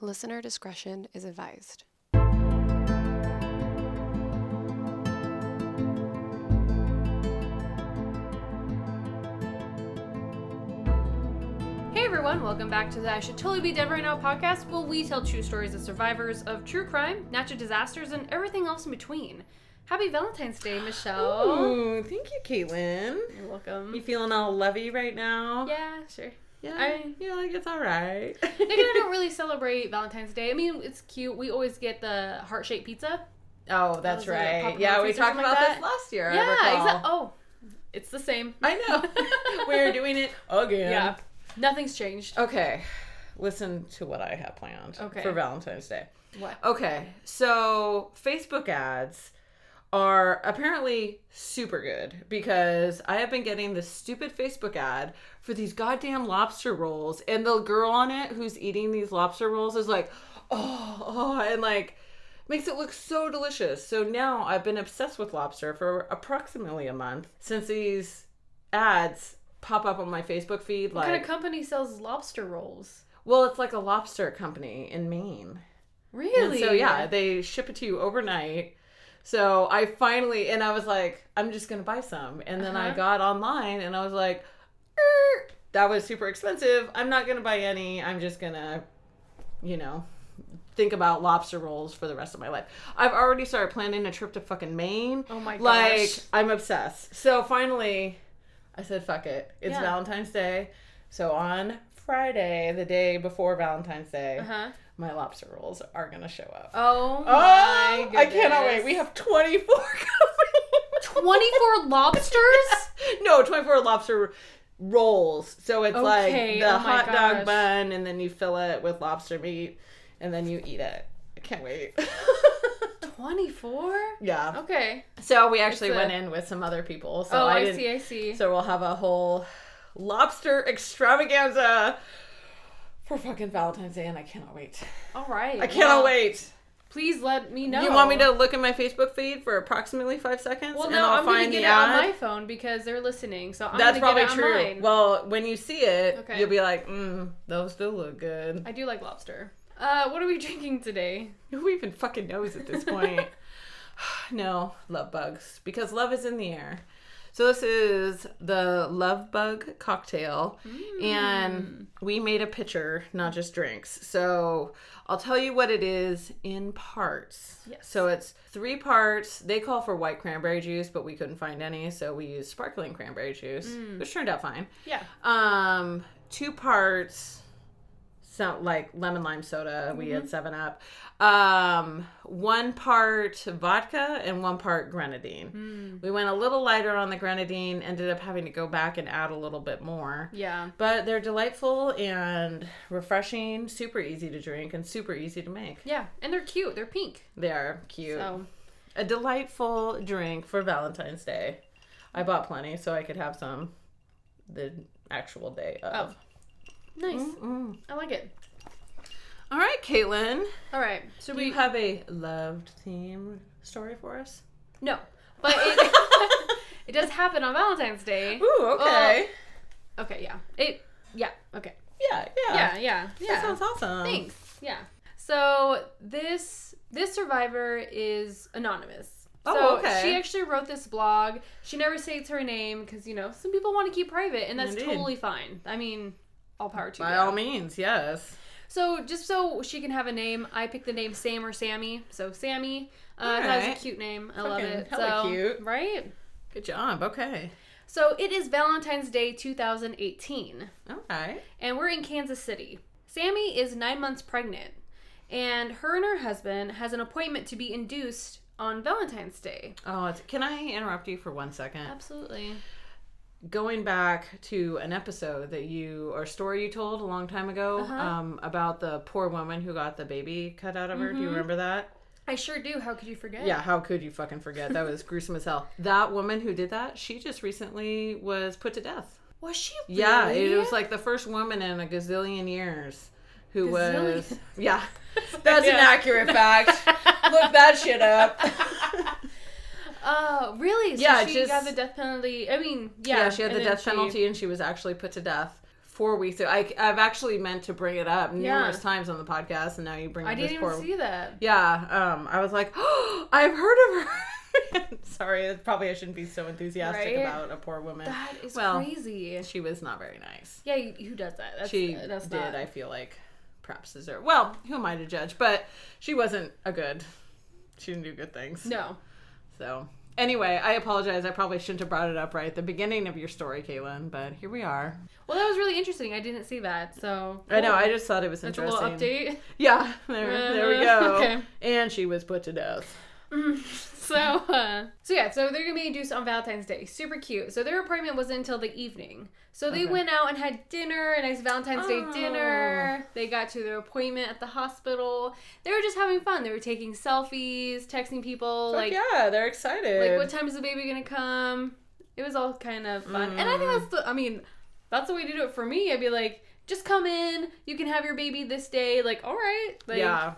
Listener discretion is advised. Hey everyone, welcome back to the I Should Totally Be Dead Right Now podcast. Where we tell true stories of survivors of true crime, natural disasters, and everything else in between. Happy Valentine's Day, Michelle. Ooh, thank you, Caitlin. You're welcome. You feeling all lovey right now? Yeah, sure. Yeah. I- yeah, like it's all right. Like, I don't really celebrate Valentine's Day. I mean, it's cute. We always get the heart shaped pizza. oh, that's like a right. Papa Yeah, we talked about like this last year. Yeah, exactly. Oh, it's the same. I know. We're doing it again. Yeah, nothing's changed. Okay. Listen to what I have planned Okay. for Valentine's Day. What? Okay, so Facebook ads are apparently super good because I have been getting this stupid Facebook ad for these goddamn lobster rolls, and the girl on it who's eating these lobster rolls is like, oh, oh, and like makes it look so delicious. So now I've been obsessed with lobster for approximately a month since these ads pop up on my Facebook feed. What Like, kind of company sells lobster rolls? well, it's like a lobster company in Maine. And Really? so yeah, they ship it to you overnight. So I finally and I was like, I'm just gonna buy some. And then I Uh-huh. got online and I was like, "Er, that was super expensive. I'm not gonna buy any. I'm just gonna, you know, think about lobster rolls for the rest of my life. I've already started planning a trip to fucking Maine. Oh my Like. I'm obsessed. So finally, I said, fuck it. It's Yeah. Valentine's Day. So on Friday, the day before Valentine's Day, Uh huh. my lobster rolls are gonna show up. Oh Oh, my I cannot wait. We have 24 coming. 24 lobsters? no, 24 lobster rolls. So it's like the oh hot gosh. dog bun, and then you fill it with lobster meat, and then you eat it. I can't wait. 24? yeah. Okay. So we actually a- went in with some other people. So oh, I, I, see, I see. So we'll have a whole lobster extravaganza for fucking Valentine's Day, and I cannot wait. All right. I cannot well, wait. Please let me know. You want me to look at my Facebook feed for approximately five seconds? Well, and no, I'll I'm gonna get it on my phone because they're listening. So I'm That's probably get it true. mine. Well, when you see it, Okay. you'll be like, mm, those do look good. I do like lobster. Uh, what are we drinking today? Who even fucking knows at this point? no, love bugs. Because love is in the air. So this is the love bug cocktail. Mm. And we made a pitcher, not just drinks. So I'll tell you what it is in parts. Yes. So it's three parts. They call for white cranberry juice, but we couldn't find any, so we used sparkling cranberry juice, Mm. which turned out fine. Yeah. Um, two parts, so like lemon lime soda. We Mm-hmm. had Seven Up. Um, one part vodka and one part grenadine. Mm. We went a little lighter on the grenadine. Ended up having to go back and add a little bit more. Yeah. But they're delightful and refreshing, super easy to drink, and super easy to make. Yeah. And they're cute. They're pink. They are cute. So, A delightful drink for Valentine's Day. I bought plenty so I could have some the actual day of. Nice. Mm. I like it. All right, Caitlin. All right. So Do we you have a loved theme story for us? No. But it, it does happen on Valentine's Day. Ooh, okay. Okay, yeah. It yeah, okay. yeah, yeah. Yeah, yeah. Yeah. That sounds awesome. Thanks. Yeah. So this this survivor is anonymous. Oh, so okay. she actually wrote this blog. She never states her name because you know some people want to keep private, and that's Indeed. totally fine. I mean, all power to By you. all means, yes. So just so she can have a name, I picked the name Sam or Sammy. So Sammy, uh, that's Alright. a cute name. I love it. hella so, cute. right? Good job. Okay. So it is Valentine's Day 2018, Okay. and we're in Kansas City. Sammy is nine months pregnant, and her and her husband has an appointment to be induced on Valentine's Day. Oh, it's, can I interrupt you for one second? Absolutely. Going back to an episode that you or story you told a long time ago Uh-huh. um, about the poor woman who got the baby cut out of her. Do you Mhm. remember that? I sure do. How could you forget? Yeah, how could you fucking forget? That was gruesome as hell. That woman who did that, she just recently was put to death. Was she? Yeah, it was like the first woman in a gazillion years who was. Yeah, that's an accurate fact. Look that shit up. Oh, really? So Yeah, she just- got the death penalty. I mean, yeah. Yeah, she had the death penalty and she was actually put to death four weeks ago. I, I've actually meant to bring it up numerous Yeah. times on the podcast, and now you bring it up I this didn't poor. even see that. Yeah, um, I was like, oh, I've heard of her. Sorry, probably I shouldn't be so enthusiastic Right? about a poor woman. That is Well, crazy. She was not very nice. Yeah, who does that? That's, she that's did, not- I feel like, perhaps deserve. Well, who am I to judge? But she wasn't a good. She didn't do good things. no. So anyway, I apologize. I probably shouldn't have brought it up right at the beginning of your story, Caitlin. But here we are. Well, that was really interesting. I didn't see that, so I know. I just thought it was That's a interesting. little update. Yeah, there, there we Uh, go. okay. And she was put to death. so, uh, so yeah, so they're gonna be introduced on Valentine's Day. Super cute. So their appointment wasn't until the evening. So they Okay. went out and had dinner, a nice Valentine's Day Oh. dinner. They got to their appointment at the hospital. They were just having fun. They were taking selfies, texting people, Fuck like, yeah, they're excited. like what time is the baby gonna come? It was all kind of fun, and I think Mm. that's the. I mean, that's the way to do it for me. I'd be like, just come in. You can have your baby this day. Like, all right, like, yeah.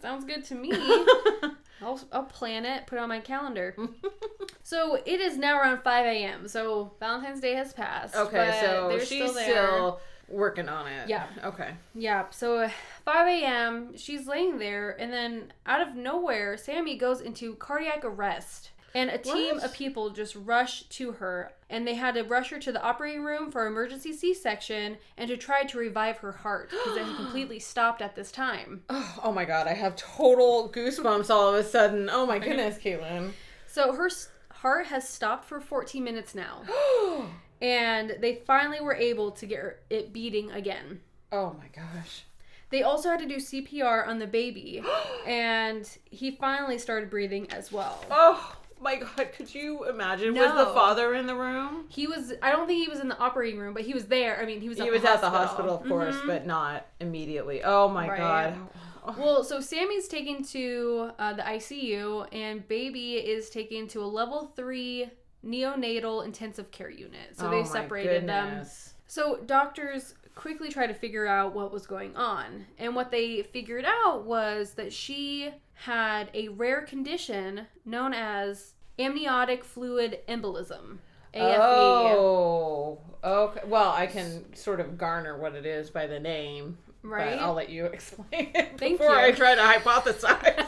sounds good to me. I'll, I'll plan it, put it on my calendar. so it is now around 5 a.m. So Valentine's Day has passed. okay, but so they're she's there. still working on it. Yeah. Okay. Yeah, so uh, 5 a.m., she's laying there, and then out of nowhere, Sammy goes into cardiac arrest. And a team What? of people just rush to her, and they had to rush her to the operating room for emergency C section and to try to revive her heart because it had completely stopped at this time. Oh, oh my god, I have total goosebumps all of a sudden. Oh my goodness, Caitlin. So her heart has stopped for 14 minutes now, oh and they finally were able to get it beating again. oh my gosh. They also had to do CPR on the baby, and he finally started breathing as well. Oh my god, could you imagine? Was the father in the room? He was, I don't think he was in the operating room, but he was there. I mean, he was at He the was at the hospital. of course, Mhm. but not immediately. Oh my Right. god. Well, so Sammy's taken to uh, the ICU, and baby is taken to a level three neonatal intensive care unit. So Oh they separated them. So doctors quickly try to figure out what was going on. And what they figured out was that she had a rare condition known as amniotic fluid embolism. AFE. Oh, okay. Well, I can sort of garner what it is by the name, Right? but I'll let you explain it Thank before you. I try to hypothesize.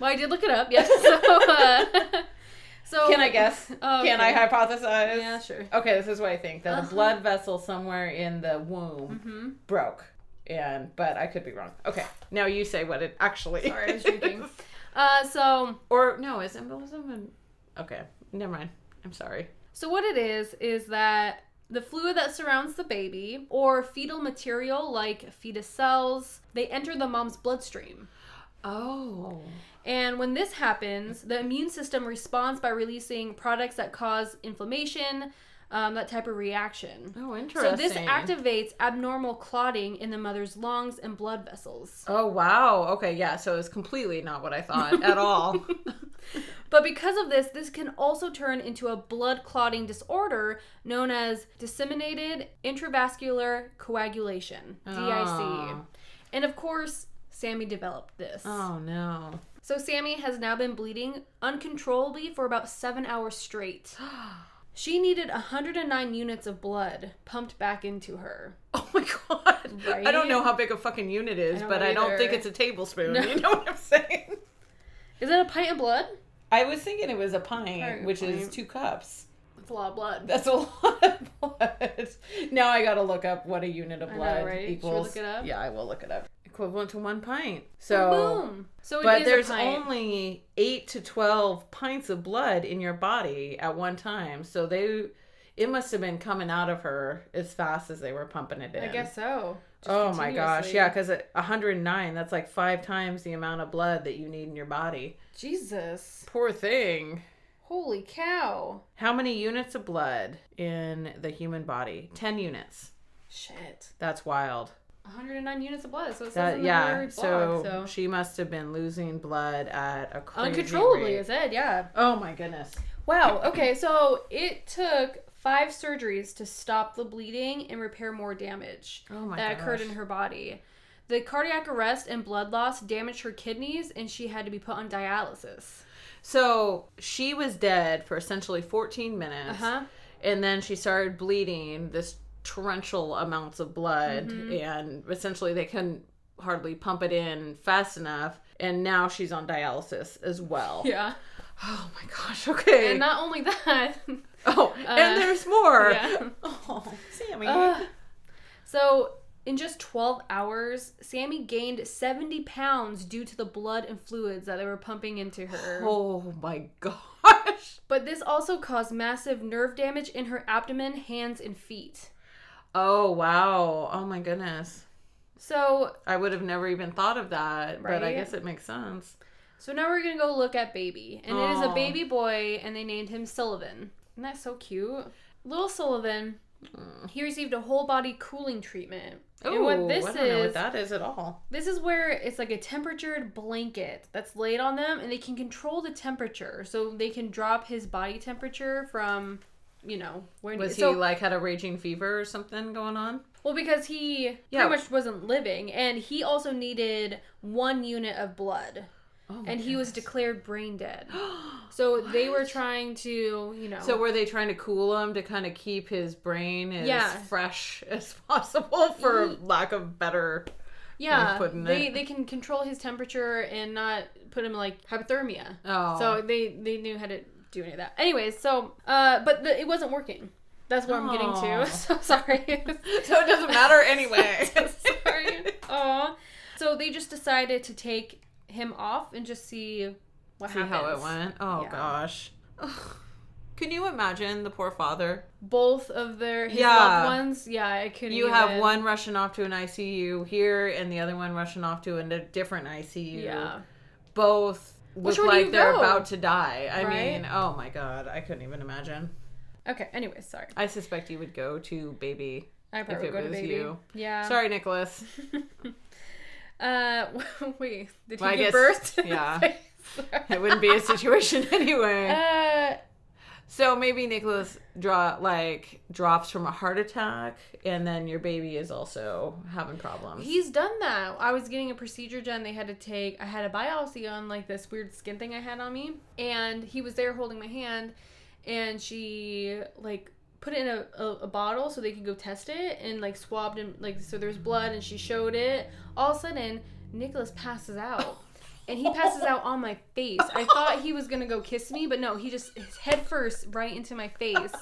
well, I did look it up, yes. So, uh, so Can I guess? Oh, Can I hypothesize? Yeah, sure. Okay, this is what I think. That Uh-huh. a blood vessel somewhere in the womb hmm broke, and but I could be wrong. Okay, now you say what it actually. Sorry, I was drinking. Uh, so Or no, is embolism and okay, never mind. I'm sorry. So what it is is that the fluid that surrounds the baby or fetal material like fetus cells, they enter the mom's bloodstream. Oh. And when this happens, the immune system responds by releasing products that cause inflammation, um, that type of reaction. Oh, interesting. So this activates abnormal clotting in the mother's lungs and blood vessels. Oh wow. Okay, yeah. So it's completely not what I thought at all. But because of this, this can also turn into a blood clotting disorder known as disseminated intravascular coagulation, DIC. Oh. And of course, Sammy developed this. Oh no. So Sammy has now been bleeding uncontrollably for about seven hours straight. She needed 109 units of blood pumped back into her. Oh my god. Right? I don't know how big a fucking unit is, I but I don't think it's a tablespoon. No. You know what I'm saying? Is that a pint of blood? I was thinking it was a pint, which is pint. two cups. That's a lot of blood. That's a lot of blood. Now I gotta look up what a unit of I know, blood right? Equals. look it up? Yeah, I will look it up. Equivalent to one pint. So, Boom. So it but there's only eight to twelve pints of blood in your body at one time. So they, it must have been coming out of her as fast as they were pumping it in. I guess so. Just Oh my gosh, yeah, because 109, that's like five times the amount of blood that you need in your body. Jesus. Poor thing. Holy cow. How many units of blood in the human body? 10 units. Shit. That's wild. 109 units of blood. So it says That, yeah, word so, so. she must have been losing blood at a crazy uncontrollably, rate. it said, yeah. Oh my goodness. Wow. Okay, so it took five surgeries to stop the bleeding and repair more damage Oh my that gosh. occurred in her body. The cardiac arrest and blood loss damaged her kidneys, and she had to be put on dialysis. So she was dead for essentially 14 minutes. Uh huh. And then she started bleeding this torrential amounts of blood, Mm-hmm. and essentially they couldn't hardly pump it in fast enough. And now she's on dialysis as well. Yeah. Oh my gosh. Okay. And not only that. oh, uh, and there's more. yeah. Oh, Sammy. Ugh. so, in just 12 hours, Sammy gained 70 pounds due to the blood and fluids that they were pumping into her. Oh my gosh. But this also caused massive nerve damage in her abdomen, hands, and feet. Oh wow. Oh my goodness. So, I would have never even thought of that, but I guess it makes sense. so now we're gonna go look at baby, and it is a baby boy, and they named him Sullivan. Isn't that so cute? Little Sullivan, hmm. he received a whole body cooling treatment. and Ooh, what this I don't know what is, that is at all. this is where it's like a temperatured blanket that's laid on them, and they can control the temperature, so they can drop his body temperature from, you know, when Was so, he like had a raging fever or something going on? Well, because he Yeah. pretty much wasn't living, and he also needed one unit of blood, Oh and he was declared brain dead. So they were trying to, you know, So were they trying to cool him to kind of keep his brain as Yeah. fresh as possible, for lack of better? yeah, they it. they can control his temperature and not put him like hypothermia. Oh, So they they knew how to do any of that. Anyways, so uh, but the, it wasn't working. That's what I'm getting to. So sorry. so it doesn't matter anyway. sorry. Aw. So they just decided to take him off and just see what happened. See happens. how it went. Oh Yeah. gosh. Ugh. Can you imagine the poor father? Both of their his Yeah. loved ones. Yeah, I couldn't. You have one rushing off to an ICU here, and the other one rushing off to a different ICU. Yeah. Both look like they're go? about to die. I Right? mean, oh my god, I couldn't even imagine. Okay. Anyway, sorry. I suspect you would go to baby. I probably it go to was baby. you. Yeah. Sorry, Nicholas. Uh, wait. Did he Well, give guess- birth? yeah. It wouldn't be a situation anyway. Uh, So maybe Nicholas draw like drops from a heart attack, and then your baby is also having problems. he's done that. I was getting a procedure done. They had to take. I had a biopsy on like this weird skin thing I had on me, and he was there holding my hand, and she like put it in a, a, a bottle so they could go test it and like swabbed him like so there's blood and she showed it. All of a sudden, Nicholas passes out. And he passes out on my face. I thought he was gonna go kiss me, but no, he just his head first right into my face.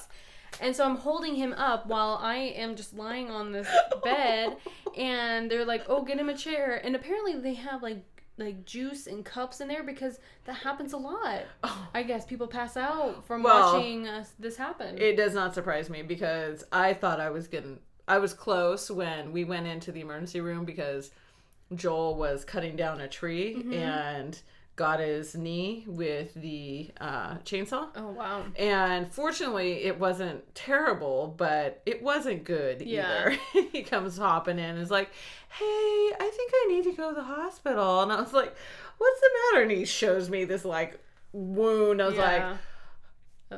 And so I'm holding him up while I am just lying on this bed and they're like, "Oh, get him a chair." And apparently they have like like juice and cups in there because that happens a lot. Oh. I guess people pass out from Well, watching uh, this happen. It does not surprise me because I thought I was getting I was close when we went into the emergency room because Joel was cutting down a tree Mm-hmm. and got his knee with the uh, chainsaw. oh wow. And fortunately, it wasn't terrible, but it wasn't good Yeah. either. he comes hopping in and is like, Hey, I think I need to go to the hospital. And I was like, What's the matter? And he shows me this like wound. I was like, Yeah.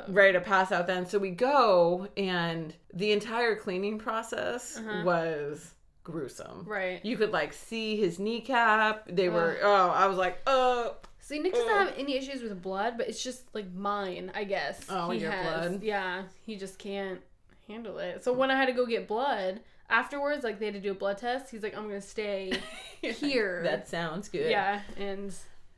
ready to pass out then. So we go, and the entire cleaning process Uh-huh. was gruesome. Right. You could like see his kneecap. They were, oh, I was like, oh. See, Nick doesn't have any issues with blood, but it's just like mine, I guess. Oh, he your has. blood? Yeah, he just can't handle it. So when I had to go get blood afterwards, like they had to do a blood test, he's like, "I'm gonna stay here." That sounds good. yeah, and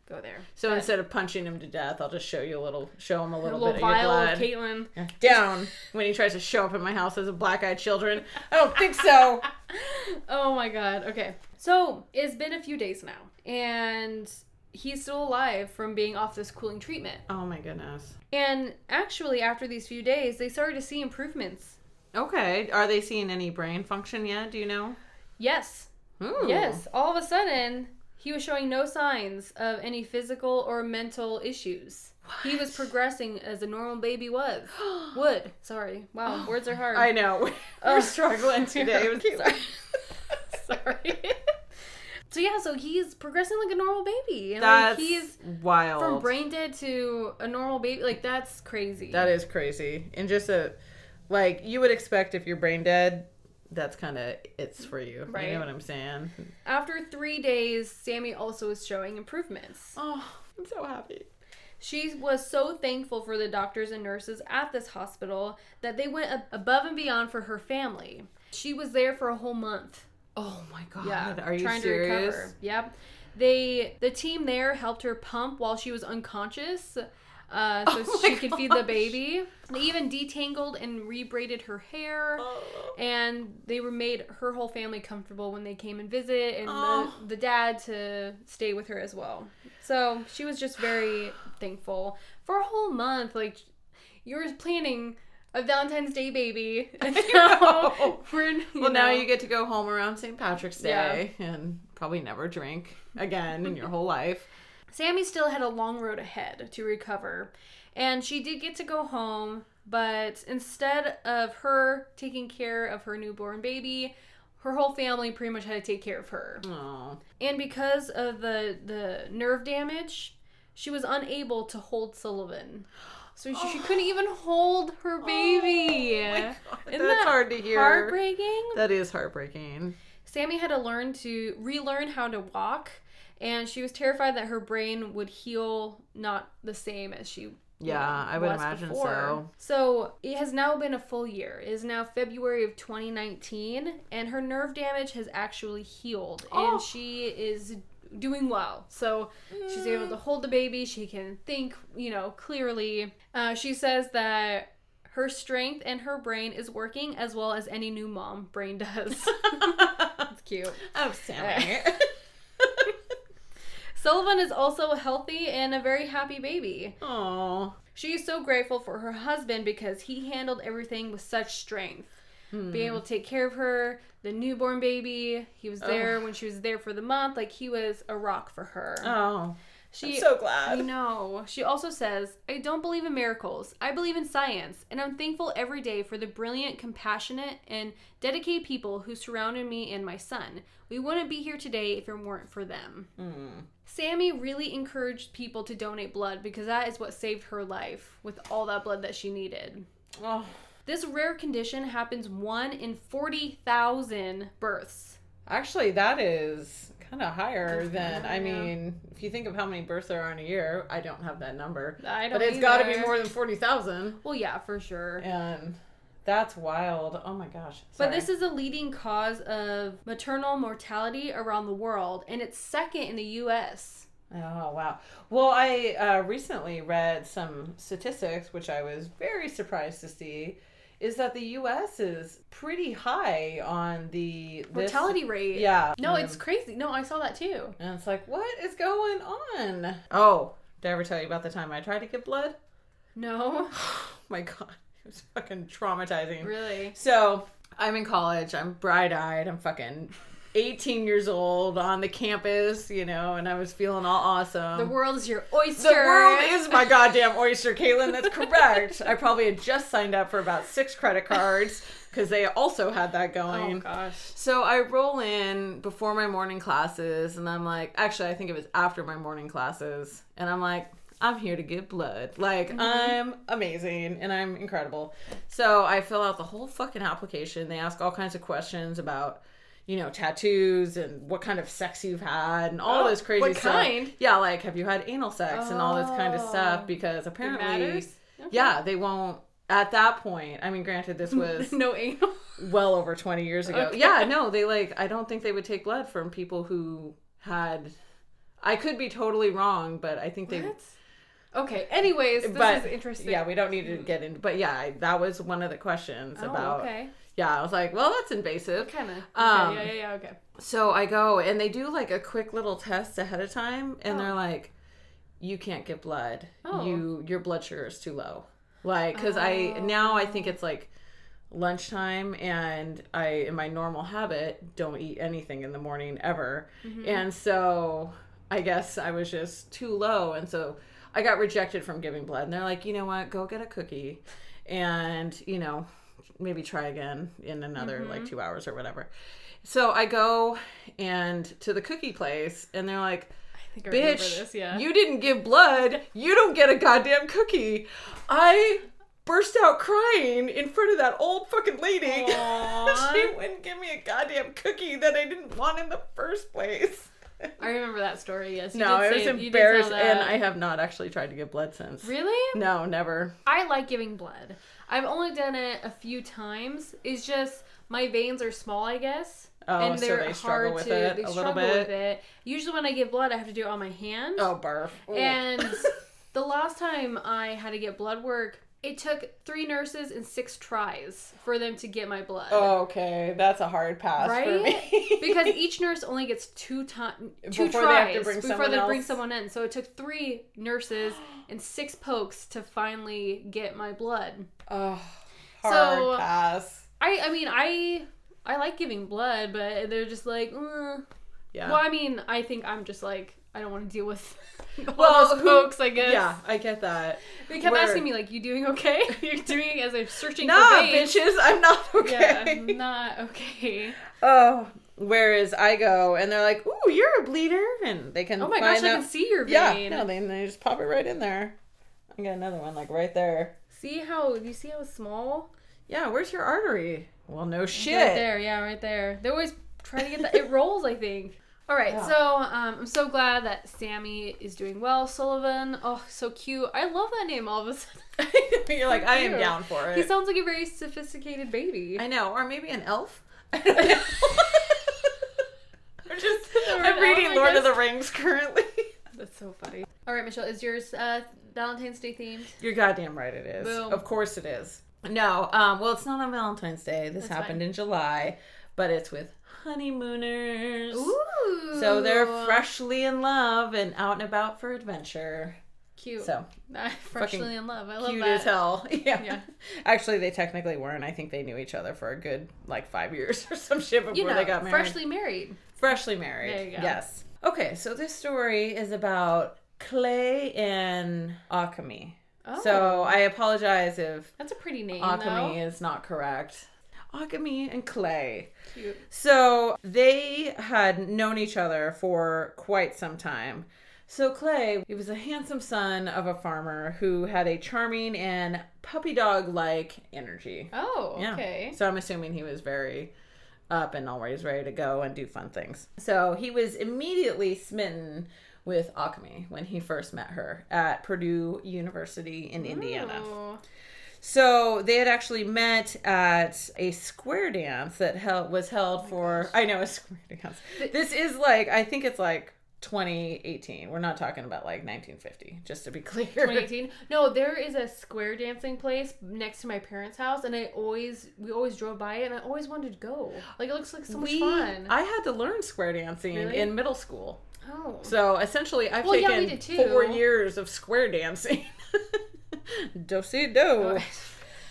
go there. So But instead of punching him to death, I'll just show you a little, show him a a little, little bit of your blood. of Caitlin. Down when he tries to show up at my house as a black-eyed children. I don't think so. oh my god. Okay. So it's been a few days now, and he's still alive from being off this cooling treatment. oh my goodness. And actually, after these few days, they started to see improvements. Okay. Are they seeing any brain function yet? Do you know? Yes, Ooh. Yes, all of a sudden, he was showing no signs of any physical or mental issues. He was progressing as a normal baby was. Would. Sorry. Wow, oh, words are hard. I know. We're Ugh. struggling today. Sorry. Sorry. so yeah, so he's progressing like a normal baby. And That's like he's wild. from brain dead to a normal baby. Like that's crazy. That is crazy. And just a like you would expect if you're brain dead, that's kind of it's for you. You know what I'm saying? After three days, Sammy also is showing improvements. Oh, I'm so happy. She was so thankful for the doctors and nurses at this hospital that they went ab- above and beyond for her family. She was there for a whole month. Oh my god. Yeah, Are you trying serious? to recover. Yep. They the team there helped her pump while she was unconscious. Uh, so Oh she could feed the baby. They even detangled and rebraided her hair, Oh. and they were made her whole family comfortable when they came and visit, and Oh. the, the dad to stay with her as well. So she was just very thankful for a whole month. Like you were planning a Valentine's Day baby, and now know. Well, now you get to go home around St. Patrick's Yeah. Day and probably never drink again in your whole life. Sammy still had a long road ahead to recover, and she did get to go home, but instead of her taking care of her newborn baby, her whole family pretty much had to take care of her. Oh. And because of the the nerve damage, she was unable to hold Sullivan. So she, she couldn't even hold her oh baby. Oh my God, Isn't that's that hard to hear. Heartbreaking. That is heartbreaking. Sammy had to learn to relearn how to walk, and she was terrified that her brain would heal not the same as she. Yeah, I would imagine before. so. So it has now been a full year. It is now February of 2019, and her nerve damage has actually healed, Oh. and she is doing well. So she's able to hold the baby. She can think, you know, clearly. Uh, she says that her strength and her brain is working as well as any new mom brain does. That's cute. oh, Sammy. Sullivan is also healthy and a very happy baby. Oh. She is so grateful for her husband because he handled everything with such strength. Being able to take care of her, the newborn baby, he was there when she was there for the month. Like he was a rock for her. Oh. she, I'm so glad. I know. She also says, I don't believe in miracles. I believe in science, and I'm thankful every day for the brilliant, compassionate, and dedicated people who surrounded me and my son. We wouldn't be here today if it weren't for them. Mm. Sammy really encouraged people to donate blood because that is what saved her life with all that blood that she needed. Oh. This rare condition happens one in 40,000 births. Actually, that is kind of higher than, I mean, if you think of how many births there are in a year, I don't have that number. I don't But it's got to be more than 40,000. Well, yeah, for sure. And that's wild. Oh my gosh. But this is a leading cause of maternal mortality around the world, and it's second in the U.S. Oh wow. Well, I uh, recently read some statistics, which I was very surprised to see, is that the U.S. is pretty high on the this- Mortality rate. Yeah. No, Um, it's crazy. No, I saw that too. And it's like, what is going on? Oh, did I ever tell you about the time I tried to get blood? No, Oh my god, it was fucking traumatizing. really. So I'm in college. I'm bright eyed. I'm fucking 18 years old on the campus, you know, and I was feeling all awesome. The world is your oyster. The world is my goddamn oyster, Caitlin. That's correct. I probably had just signed up for about six credit cards because they also had that going. Oh gosh. So I roll in before my morning classes, and I'm like, actually, I think it was after my morning classes, and I'm like, I'm here to give blood. Like, mm-hmm. I'm amazing and I'm incredible. So I fill out the whole fucking application. They ask all kinds of questions about, you know, tattoos and what kind of sex you've had and all Oh, this crazy what stuff. kind? Yeah, like, have you had anal sex and all this kind of Oh. stuff? Because apparently. Okay. yeah, they won't. At that point, I mean, granted, this was no anal. well over 20 years ago. Okay. Yeah, no, they like I don't think they would take blood from people who had I could be totally wrong, but I think they What? Okay. Anyways, this but is interesting. Yeah, we don't need to hmm. get into but yeah, I, that was one of the questions Oh, about okay. Yeah, I was like, well, that's invasive. Kind of. Um, yeah, yeah, yeah. Okay. So I go and they do like a quick little test ahead of time and Oh. they're like you can't get blood. Oh. You your blood sugar is too low. Like cuz I now I think it's like lunchtime and I in my normal habit don't eat anything in the morning ever. Mm-hmm. And so I guess I was just too low and so I got rejected from giving blood. And they're like, "You know what? Go get a cookie and, you know, maybe try again in another Mm-hmm. like 2 hours or whatever." So I go and to the cookie place and they're like, I think I bitch, this. Yeah. you didn't give blood. You don't get a goddamn cookie. I burst out crying in front of that old fucking lady. She wouldn't give me a goddamn cookie that I didn't want in the first place. I remember that story. Yes. You no, it was say- you did tell embarrassing, and. I have not actually tried to give blood since. Really? No, never. I like giving blood. I've only done it a few times. It's just my veins are small, I guess. Oh, and they're they struggle hard with to it they a little struggle bit. with it. Usually when I give blood I have to do it on my hand. Oh, barf. And the last time I had to get blood work, it took three nurses and six tries for them to get my blood. Oh, okay, that's a hard pass for me. because each nurse only gets two time two Before they tries to bring before they bring someone in. So it took three nurses and six pokes to finally get my blood. Oh, hard So- pass. I I mean I I like giving blood, but they're just like, uh. Yeah. well, I mean, I think I'm just like I don't want to deal with all Well, those pokes. I guess. Yeah, I get that. They kept Where- asking me like, "You doing okay? You're doing as I'm searching Nah, for veins." bitches, I'm not okay. Yeah, okay. not okay. Oh, whereas I go and they're like, "Ooh, you're a bleeder," and they can. Oh my gosh, I can see your vein. Yeah, no, they, they just pop it right in there. I got another one like right there. See how you see how small? Yeah, where's your artery? Well, no shit. Right there, yeah, right there. They always try to get that. It rolls, I think. All right, Yeah. so um, I'm so glad that Sammy is doing well. Sullivan, oh, so cute. I love that name. All of a sudden, You're like, I am down for it. he sounds like a very sophisticated baby. I know, or maybe an elf. I don't know. Or just, I'm reading elf, Lord of the Rings currently. That's so funny. All right, Michelle, is yours uh, Valentine's Day themed? You're goddamn right it is. Boom. Of course it is. No, um, well, it's not on Valentine's Day. This That's happened fine. in July, but it's with honeymooners. Ooh, So they're freshly in love and out and about for adventure. cute. So freshly in love. I love cute that. as hell. Yeah. Yeah. Actually, they technically weren't. I think they knew each other for a good like five years or some shit before You know, they got married. freshly married. Freshly married. There you go. Yes. Okay, so this story is about Clay and Akami. Oh, So I apologize if that's a pretty name, Akami though. is not correct. Akami and Clay. Cute. So they had known each other for quite some time. So Clay, he was a handsome son of a farmer who had a charming and puppy dog like energy. Oh, Yeah. okay. So I'm assuming he was very up and always ready to go and do fun things. So he was immediately smitten with Akami when he first met her at Purdue University in Indiana. Oh. So they had actually met at a square dance that held was held for I know a square dance. This is like I think it's like 2018. We're not talking about like 1950, just to be clear. 2018. No, there is a square dancing place next to my parents' house, and I always we always drove by it, and I always wanted to go. Like it looks like so much we, fun. I had to learn square dancing Really? in middle school. oh, So essentially, I've Well, taken too. four years of square dancing. do see do. Oh.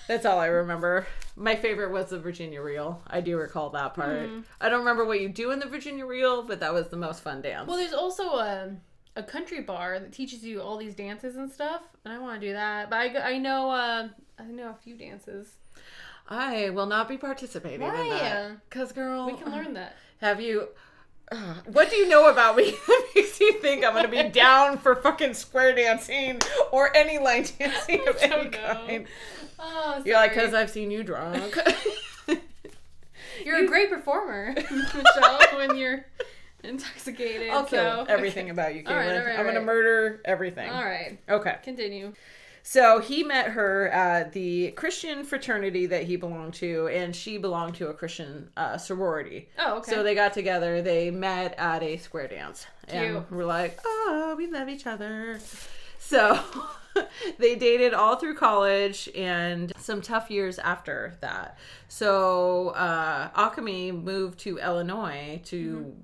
That's all I remember. My favorite was the Virginia Reel. I do recall that part. Hmm. I don't remember what you do in the Virginia Reel, but that was the most fun dance. well, there's also a a country bar that teaches you all these dances and stuff, and I want to do that. But I, I know uh, I know a few dances. I will not be participating in that. Cause girl, We can learn that. Have you? uh, what do you know about me that makes you think I'm gonna be down for fucking square dancing or any line dancing of any know. kind? Oh, You're like, because I've seen you drunk. You're a great performer, Michelle, when you're intoxicated. I'll kill so- everything okay. about you, Caitlin. All right, all right, I'm all gonna murder everything. All right, Okay. continue. So he met her at the Christian fraternity that he belonged to, and she belonged to a Christian uh, sorority. Oh, okay. So they got together. They met at a square dance, and Cute. we're like, "Oh, we love each other." So they dated all through college and some tough years after that. So uh, Akami moved to Illinois to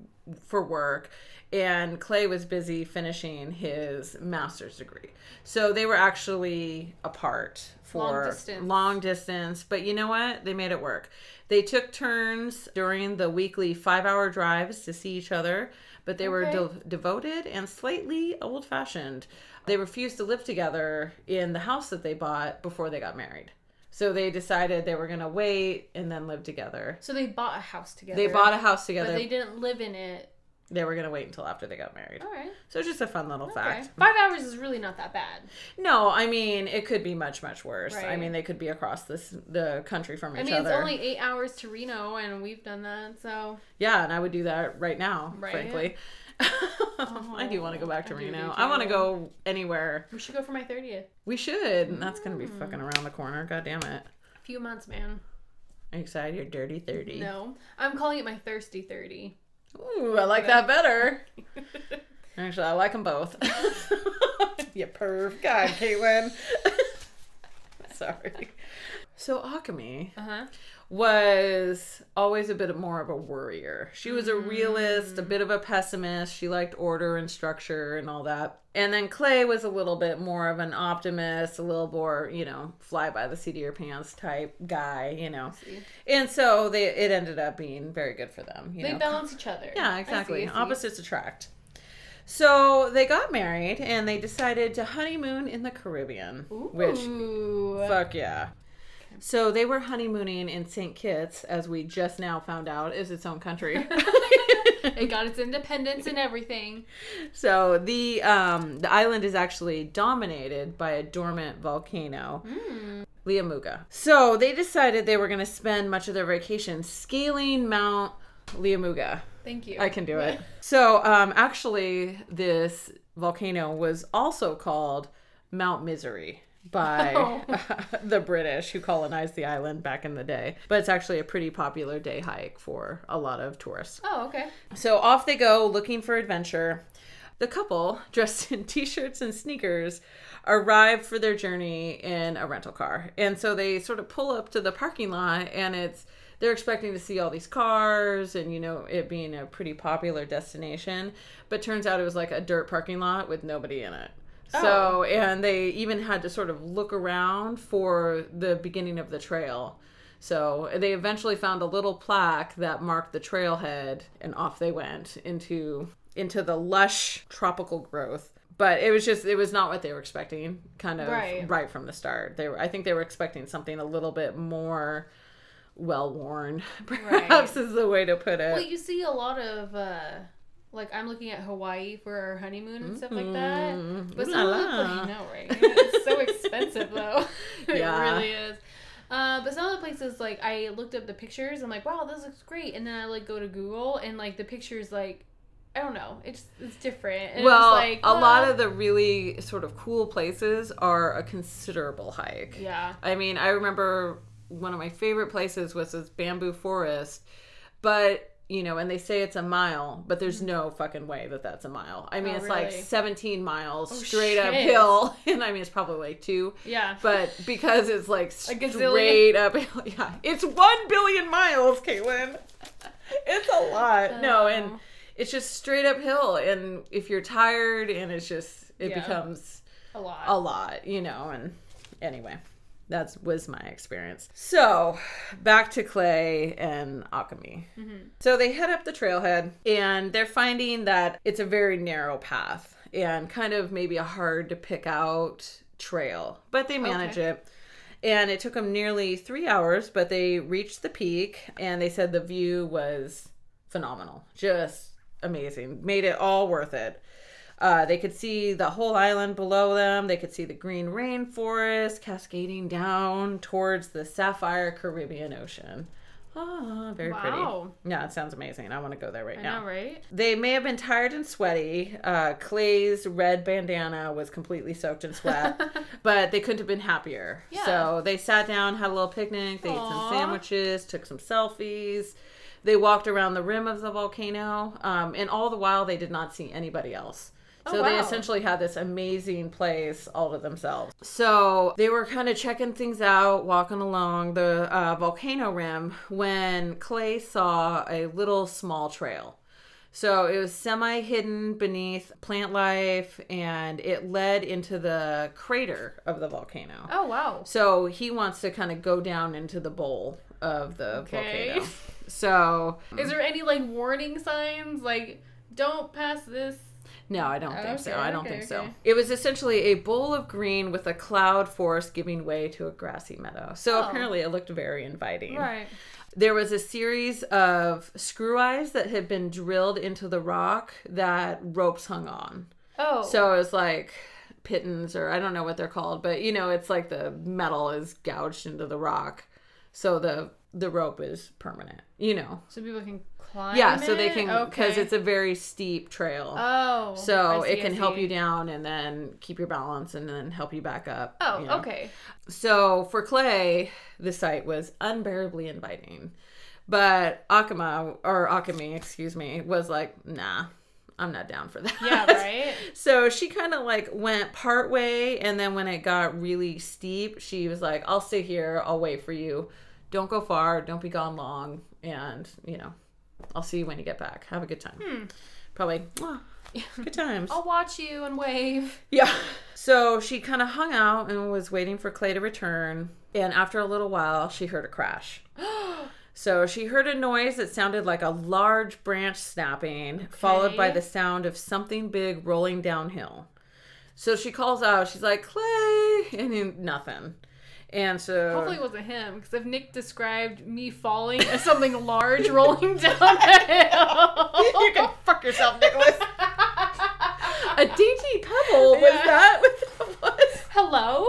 for work, and Clay was busy finishing his master's degree. So they were actually apart for Long distance. long distance, but you know what? They made it work. They took turns during the weekly five hour drives to see each other, but they were de- devoted and slightly old fashioned. They refused to live together in the house that they bought before they got married. So they decided they were going to wait and then live together. So they bought a house together. They bought a house together. but they didn't live in it. They were going to wait until after they got married. All right. So it's just a fun little Okay. fact. Five hours is really not that bad. No, I mean it could be much much worse. I mean they could be across this the country from each other. I mean, other. it's only eight hours to Reno, and we've done that. So Yeah, and I would do that right now, Right. frankly. I do want to go back to I do Reno. too. I want to go anywhere. we should go for my thirtieth. We should. and That's going to be Mm. fucking around the corner. God damn it. A few months, man. Are you excited? Your dirty 30. No, I'm calling it my thirsty thirty. Ooh, I like that better. Actually, I like them both. you perv. God, Caitlin. Sorry. So, Akami Uh huh. was always a bit more of a worrier. She was a realist, Mm. a bit of a pessimist. She liked order and structure and all that. And then Clay was a little bit more of an optimist, a little more, you know, fly by the seat of your pants type guy, you know. And so they it ended up being very good for them. You They know, balance each other. yeah, I see, exactly. I see. Opposites attract. So they got married and they decided to honeymoon in the Caribbean, which fuck yeah. So they were honeymooning in St. Kitts, as we just now found out is its own country. it got its independence and everything. so the um, the island is actually dominated by a dormant volcano. Liamuiga. So they decided they were going to spend much of their vacation scaling Mount Liamuiga. Thank you. I can do it. So, um, actually, this volcano was also called Mount Misery by Oh. the British who colonized the island back in the day. But it's actually a pretty popular day hike for a lot of tourists. Oh, okay. So off they go looking for adventure. The couple, dressed in t shirts and sneakers, arrive for their journey in a rental car. And so they sort of pull up to the parking lot, and it's they're expecting to see all these cars and you know it being a pretty popular destination but turns out it was like a dirt parking lot with nobody in it so and they even had to sort of look around for the beginning of the trail so they eventually found a little plaque that marked the trailhead, and off they went into into the lush tropical growth. But it was just it was not what they were expecting, kind of Right. right, from the start. They were I think they were expecting something a little bit more well worn, perhaps is the way to put it. Well, you see a lot of uh like I'm looking at Hawaii for our honeymoon and stuff like that. But Ooh some la of the la. I know, right? It's so expensive though. it Yeah. really is. Uh, but some of the places like I looked up the pictures. I'm like, wow, this looks great. And then I like go to Google and like the pictures like I don't know. It's it's different. And well, it's like a lot of the really sort of cool places are a considerable hike. yeah. I mean, I remember one of my favorite places was this bamboo forest, but you know, and they say it's a mile, but there's mm. no fucking way that that's a mile. I mean. Oh, it's like 17 miles Oh, straight shit. uphill, and I mean, it's probably like two, Yeah. but because it's like straight uphill, yeah, it's one billion miles, Caitlin. It's a lot. No, oh. and Oh. it's just straight uphill, and if you're tired, and it's just it Yeah. becomes a lot. a lot, you know, and anyway, that was my experience. So, back to Clay and Akami. Mm-hmm. So they head up the trailhead and they're finding that it's a very narrow path and kind of maybe a hard to pick out trail, but they manage Okay. it. And it took them nearly three hours, but they reached the peak and they said the view was phenomenal. Just amazing. Made it all worth it. Uh, they could see the whole island below them. They could see the green rainforest cascading down towards the sapphire Caribbean Ocean. Ah, very Wow. pretty. Yeah, it sounds amazing. I want to go there right I now. know, right? They may have been tired and sweaty. Uh, Clay's red bandana was completely soaked in sweat, but they couldn't have been happier. Yeah. So they sat down, had a little picnic, they ate some sandwiches, took some selfies. They walked around the rim of the volcano, um, and all the while they did not see anybody else. Oh, So they essentially had this amazing place all to themselves. So they were kind of checking things out, walking along the uh, volcano rim when Clay saw a little small trail. So it was semi hidden beneath plant life and it led into the crater of the volcano. Oh wow. So he wants to kind of go down into the bowl of the Okay. volcano. So Is there any like warning signs like don't pass this? No, I don't think so. I don't okay, think so. okay. It was essentially a bowl of green with a cloud forest giving way to a grassy meadow. So Oh. apparently it looked very inviting. Right. There was a series of screw eyes that had been drilled into the rock that ropes hung on. Oh. So it was like pitons, or I don't know what they're called, but you know, it's like the metal is gouged into the rock. So the the rope is permanent. You know. So people can climb. Yeah, so they can because Okay. it's a very steep trail. Oh. so see, it can help you down and then keep your balance and then help you back up. Oh, you know. okay. So for Clay, the site was unbearably inviting. But Akama, or Akami, excuse me, was like, nah, I'm not down for that. Yeah, right? so she kind of like went part way. And then when it got really steep, she was like, I'll stay here. I'll wait for you. Don't go far. Don't be gone long. And, you know, I'll see you when you get back. Have a good time. Probably, "Ah, good times. I'll watch you and wave. Yeah. So she kind of hung out and was waiting for Clay to return. And after a little while, she heard a crash. So she heard a noise that sounded like a large branch snapping, followed by the sound of something big rolling downhill. So she calls out, she's like, Clay! And nothing. And so. Hopefully it wasn't him, because if Nick described me falling as something large rolling down a hill. you can fuck yourself, Nicholas. a dainty pebble was that what that was? Hello?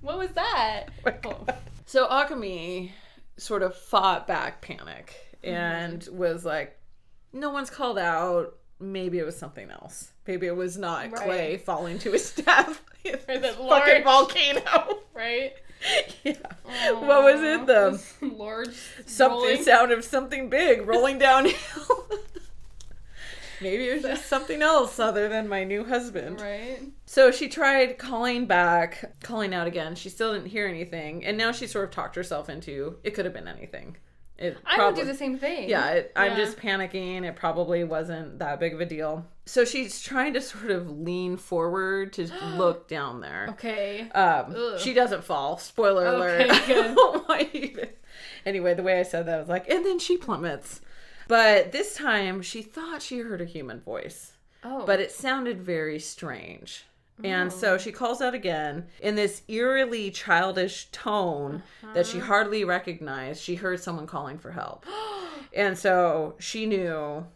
What was that? Oh. So Akami sort of fought back panic and Mm-hmm. was like, no one's called out. Maybe it was something else. Maybe it was not Right. Clay falling to his death. in Or the fucking large- volcano. Right? yeah. What was it? The large something rolling- sound of something big rolling downhill. Maybe it was just something else other than my new husband. Right? So she tried calling back, calling out again. She still didn't hear anything, and now she sort of talked herself into it could have been anything. It I probably, would do the same thing. Yeah, it, I'm just panicking. It probably wasn't that big of a deal. So she's trying to sort of lean forward to look down there. Okay. Um, Ugh. she doesn't fall. Spoiler Okay, alert. good. Anyway, the way I said that I was like, and then she plummets. But this time she thought she heard a human voice Oh. but it sounded very strange. And oh. so she calls out again in this eerily childish tone that she uh-huh. hardly recognized. She heard someone calling for help. and so she knew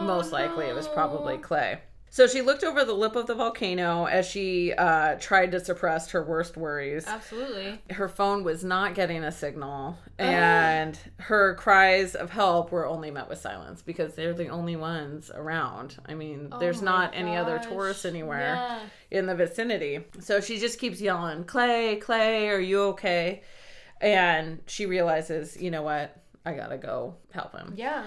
most likely it was probably oh, Clay. So she looked over the lip of the volcano as she uh, tried to suppress her worst worries. Absolutely. Her phone was not getting a signal, and her cries of help were only met with silence because they're the only ones around. I mean, there's Oh my not any other tourists anywhere Yeah. in the vicinity. So she just keeps yelling, Clay, Clay, are you okay? And she realizes, you know what? I gotta go help him. Yeah.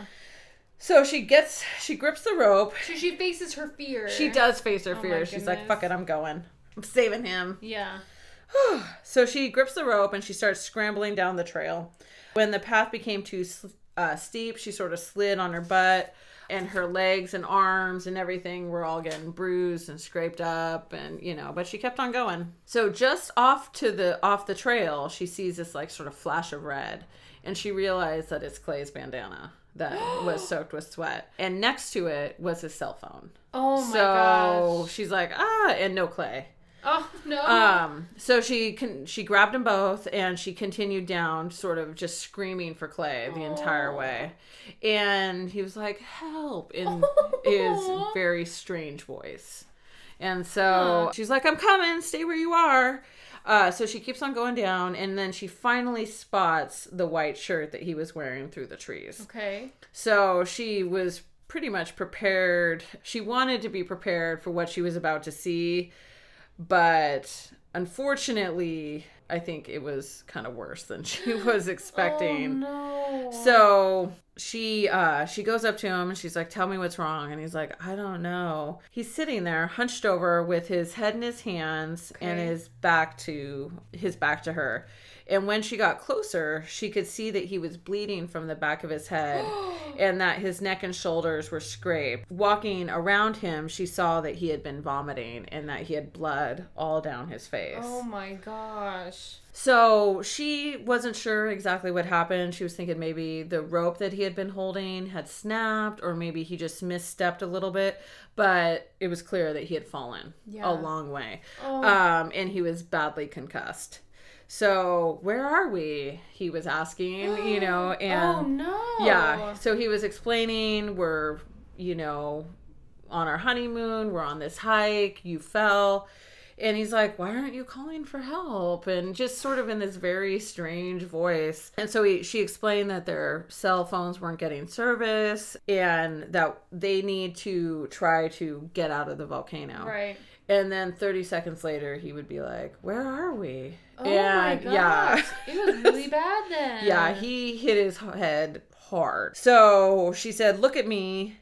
So she gets, she grips the rope. So she faces her fear. She does face her Oh my fears. She's like, goodness. fuck it, I'm going. I'm saving him. Yeah. So she grips the rope and she starts scrambling down the trail. When the path became too sl- uh, steep, she sort of slid on her butt, and her legs and arms and everything were all getting bruised and scraped up, and you know. But she kept on going. So just off to the off the trail, she sees this like sort of flash of red, and she realized that it's Clay's bandana that was soaked with sweat, and next to it was his cell phone. Oh my so gosh. she's like, ah, and no Clay. Oh no. Um, so she can she grabbed them both and she continued down, sort of just screaming for Clay the entire way. And he was like, "Help!" in his very strange voice. And so she's like, "I'm coming. Stay where you are." Uh, so she keeps on going down, and then she finally spots the white shirt that he was wearing through the trees. okay. So she was pretty much prepared. She wanted to be prepared for what she was about to see, but unfortunately, I think it was kind of worse than she was expecting. Oh no. So she uh she goes up to him and she's like, "Tell me what's wrong." And he's like, "I don't know." He's sitting there hunched over with his head in his hands and his back to his back to her. And when she got closer, she could see that he was bleeding from the back of his head and that his neck and shoulders were scraped. Walking around him, she saw that he had been vomiting and that he had blood all down his face. Oh my gosh. So she wasn't sure exactly what happened. She was thinking maybe the rope that he had been holding had snapped, or maybe he just misstepped a little bit. But it was clear that he had fallen Yeah. a long way, Oh. um, and he was badly concussed. So where are we? He was asking, you know, and oh no. yeah. So he was explaining we're, you know, on our honeymoon, we're on this hike, you fell. And he's like, Why aren't you calling for help? And just sort of in this very strange voice. And so he, she explained that their cell phones weren't getting service and that they need to try to get out of the volcano. Right. And then 30 seconds later, he would be like, Where are we? Oh my gosh. It was really bad then. Yeah, he hit his head hard. So she said, Look at me.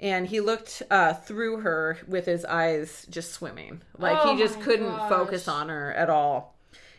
And he looked uh, through her with his eyes just swimming. Like Oh he just couldn't gosh. focus on her at all.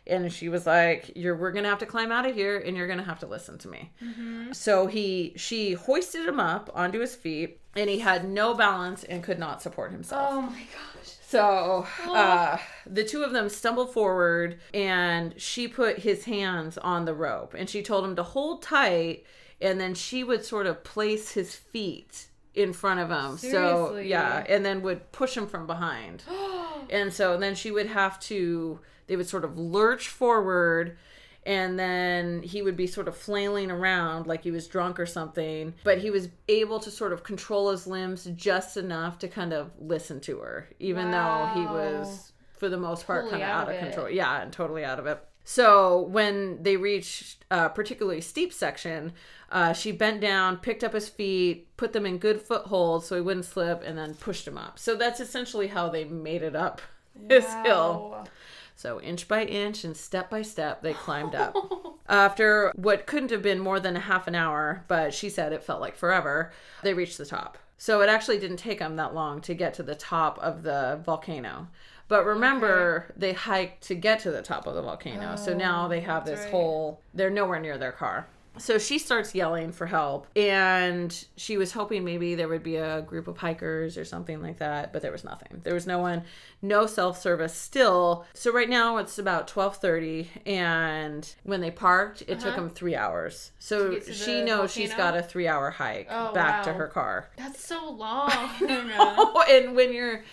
And she was like, "You're we're gonna have to climb out of here, and you're gonna have to listen to me." Mm-hmm. So he she hoisted him up onto his feet, and he had no balance and could not support himself. Oh my gosh. So uh, the two of them stumbled forward, and she put his hands on the rope, and she told him to hold tight, and then she would sort of place his feet in front of him. So yeah, and then would push him from behind, and so then she would have to. They would sort of lurch forward. And then he would be sort of flailing around like he was drunk or something, but he was able to sort of control his limbs just enough to kind of listen to her, even though he was, for the most part, Totally kind of out out of of it. control. Yeah, and totally out of it. So when they reached a particularly steep section, uh, she bent down, picked up his feet, put them in good foothold so he wouldn't slip, and then pushed him up. So that's essentially how they made it up this hill. So inch by inch and step by step, they climbed up. After what couldn't have been more than a half an hour, but she said it felt like forever, they reached the top. So it actually didn't take them that long to get to the top of the volcano. But remember, they hiked to get to the top of the volcano. so now they have this Oh, right. whole, they're nowhere near their car. So she starts yelling for help, and she was hoping maybe there would be a group of hikers or something like that, but there was nothing. There was no one, no self-service still. So right now it's about 12:30 and when they parked, it took Uh-huh. them 3 hours. So to she knows she's got a 3-hour hike Oh, back to her car. That's so long. and when you're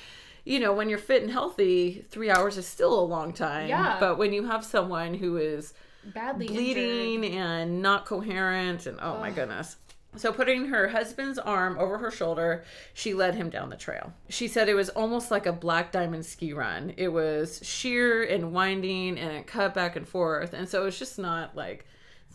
you know when you're fit and healthy three hours is still a long time. Yeah. but when you have someone who is Badly bleeding injured. and not coherent and oh my goodness. So putting her husband's arm over her shoulder she led him down the trail. She said it was almost like a black diamond ski run. It was sheer and winding and it cut back and forth. And so it's just not like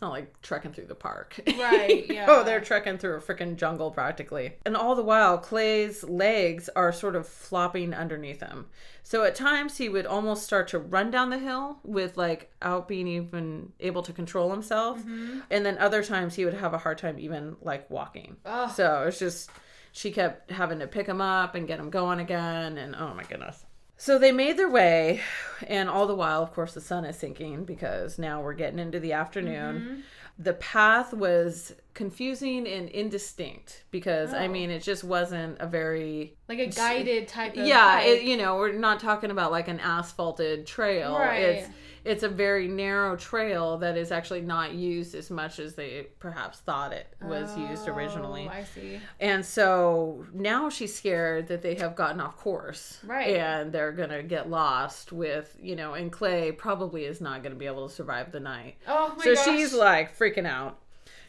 not like trekking through the park. Right, oh they're trekking through a freaking jungle practically. And all the while clay's legs are sort of flopping underneath him. So at times he would almost start to run down the hill with like out being even able to control himself. Mm-hmm. and then other times he would have a hard time even like walking. So it's just she kept having to pick him up and get him going again. And oh my goodness so they made their way and all the while of course the sun is sinking because now we're getting into the afternoon Mm-hmm. the path was confusing and indistinct because i Oh. mean it just wasn't a very Like a guided type of yeah it, you know we're not talking about like an asphalted trail Right. it's it's a very narrow trail that is actually not used as much as they perhaps thought it was used originally Oh, I see. and so now she's scared that they have gotten off course. Right. And they're going to get lost with, you know, and Clay probably is not going to be able to survive the night. Oh my god. so gosh. she's like freaking out.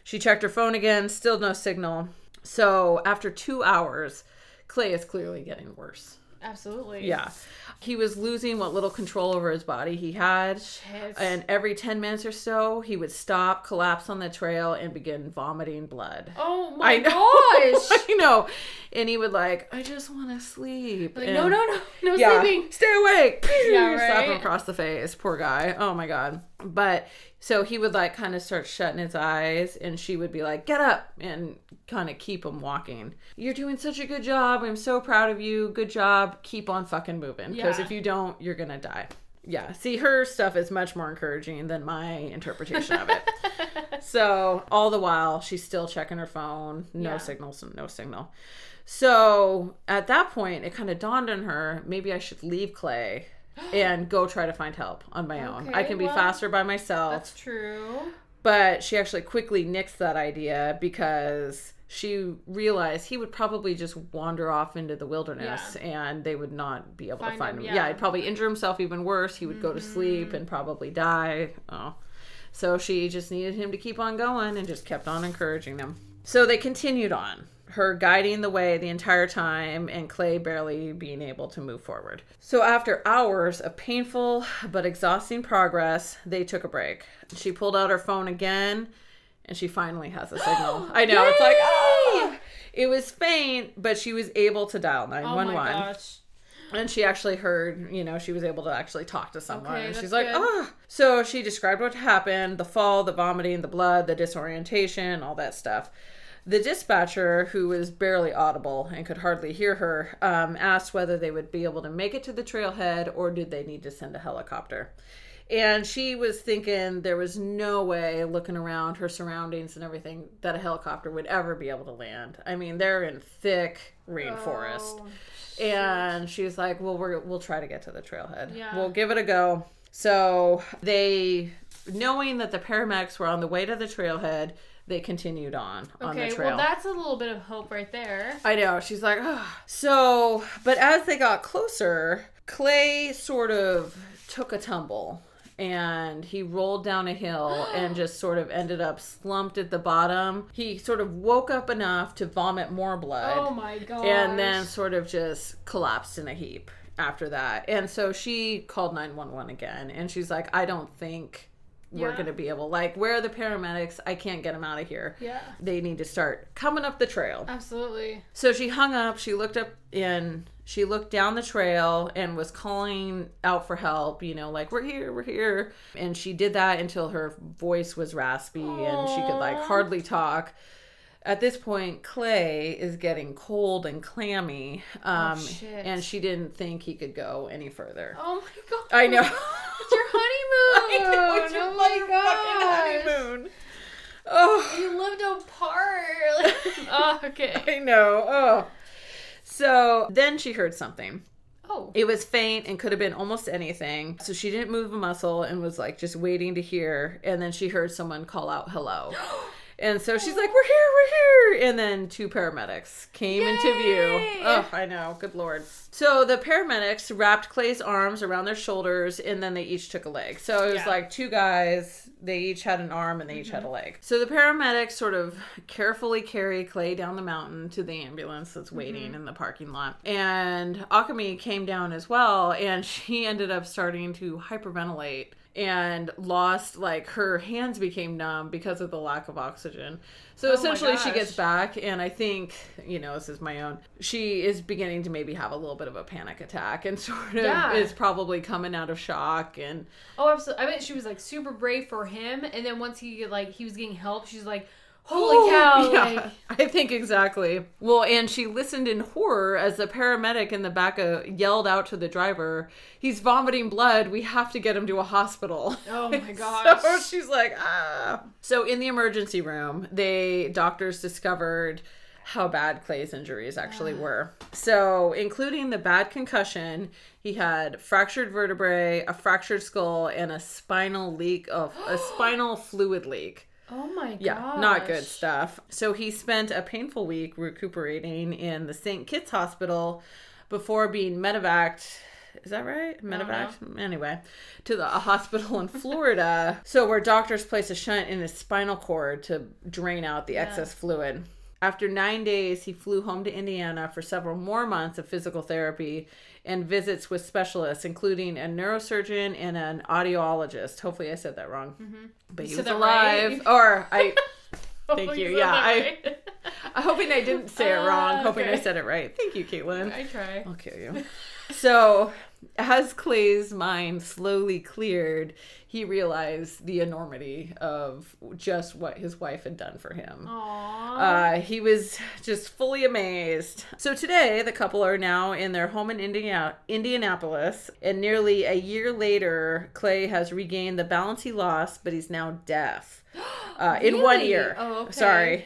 She checked her phone again, still no signal. So after two hours, Clay is clearly getting worse. Absolutely. Yeah. He was losing what little control over his body he had. Shit. And every 10 minutes or so, he would stop, collapse on the trail, and begin vomiting blood. oh my I know. gosh. I know. And he would like, I just want to sleep. Like, And- no, no, no, no yeah, sleeping. stay awake. Yeah, Slap him across the face. Poor guy. Oh my god. But so he would like kind of start shutting his eyes, and she would be like, "Get up!" and kind of keep him walking. You're doing such a good job. I'm so proud of you. Good job. Keep on fucking moving. Because Yeah. if you don't, you're gonna die. Yeah. See, her stuff is much more encouraging than my interpretation of it. So all the while, she's still checking her phone. No Yeah. signals, no signal. So at that point, it kind of dawned on her maybe I should leave Clay and go try to find help on my own. I can be well, faster by myself. That's true. But she actually quickly nixed that idea because she realized he would probably just wander off into the wilderness and they would not be able to Find find him, him. Yeah. yeah. Mm-hmm. he'd probably injure himself even worse. He would go to sleep and probably die. Oh. So she just needed him to keep on going and just kept on encouraging them. So they continued on. Her guiding the way the entire time and Clay barely being able to move forward. So, after hours of painful but exhausting progress, they took a break. She pulled out her phone again and she finally has a signal. I know, it's like, Yay! oh! It was faint, but she was able to dial Oh 911. my gosh. And she actually heard, you know, she was able to actually talk to someone. Okay, and she's like, ah. So she described what happened the fall, the vomiting, the blood, the disorientation, all that stuff. The dispatcher, who was barely audible and could hardly hear her, um, asked whether they would be able to make it to the trailhead or did they need to send a helicopter. And she was thinking there was no way, looking around her surroundings and everything, that a helicopter would ever be able to land. I mean, they're in thick rainforest. Oh, And she's like, "Well, we're, we'll try to get to the trailhead. Yeah. We'll give it a go." So they, knowing that the paramedics were on the way to the trailhead, they continued on on Okay, the trail. well, that's a little bit of hope right there. I know. She's like, ah. So, but as they got closer, Clay sort of took a tumble and he rolled down a hill and just sort of ended up slumped at the bottom. He sort of woke up enough to vomit more blood Oh my god. and then sort of just collapsed in a heap after that. And so she called 911 again and she's like, I don't think we're Yeah. going to be able like where are the paramedics? I can't get them out of here. Yeah, They need to start coming up the trail. absolutely. So she hung up, she looked up and she looked down the trail and was calling out for help, you know, like, we're here, we're here. And she did that until her voice was raspy and she could like hardly talk. At this point, Clay is getting cold and clammy. Um, shit. and she didn't think he could go any further. Oh my god. I know. It's your honeymoon. I know, it's your oh my god. honeymoon. Oh. You lived apart. oh, okay. I know. Oh. So then she heard something. Oh. It was faint and could have been almost anything. So she didn't move a muscle and was like just waiting to hear. And then she heard someone call out hello. And so she's like, We're here, we're here. And then two paramedics came into view. Oh, I know. Good Lord. So the paramedics wrapped Clay's arms around their shoulders and then they each took a leg. So it was Yeah. like two guys, they each had an arm and they each had Mm-hmm. a leg. So the paramedics sort of carefully carry Clay down the mountain to the ambulance that's waiting Mm-hmm. in the parking lot. And Akami came down as well and she ended up starting to hyperventilate and lost like her hands became numb because of the lack of oxygen. So Oh essentially she gets back and I think, you know, this is my own. She is beginning to maybe have a little bit of a panic attack and sort of Yeah. is probably coming out of shock and Oh, absolutely. I mean she was like super brave for him, and then once he like he was getting help, she's like, "Holy cow!" Yeah, Like, I think exactly. Well, and she listened in horror as the paramedic in the back of, yelled out to the driver, "He's vomiting blood. We have to get him to a hospital." oh my gosh. So she's like, ah. So in the emergency room, they doctors discovered how bad Clay's injuries actually were. So, including the bad concussion, he had fractured vertebrae, a fractured skull, and a spinal leak of a spinal fluid leak. Oh my god. Yeah, gosh. not good stuff. So he spent a painful week recuperating in the St. Kitts Hospital before being medevaced. Is that right? Medevaced? Anyway, to the a hospital in Florida. so where doctors place a shunt in his spinal cord to drain out the excess fluid. After nine days, he flew home to Indiana for several more months of physical therapy and visits with specialists, including a neurosurgeon and an audiologist. Hopefully, I said that wrong. But he was alive. right. Or I. Thank you. Yeah, I- right. I'm hoping I didn't say it wrong. Ah, hoping I said it right. Thank you, Caitlin. I try. I'll kill you. So, as Clay's mind slowly cleared, he realized the enormity of just what his wife had done for him. Aww. Uh, he was just fully amazed. So today, the couple are now in their home in Indiana, Indianapolis, and nearly a year later, Clay has regained the balance he lost, but he's now deaf. Uh, In one Really? ear. Oh, okay. Sorry,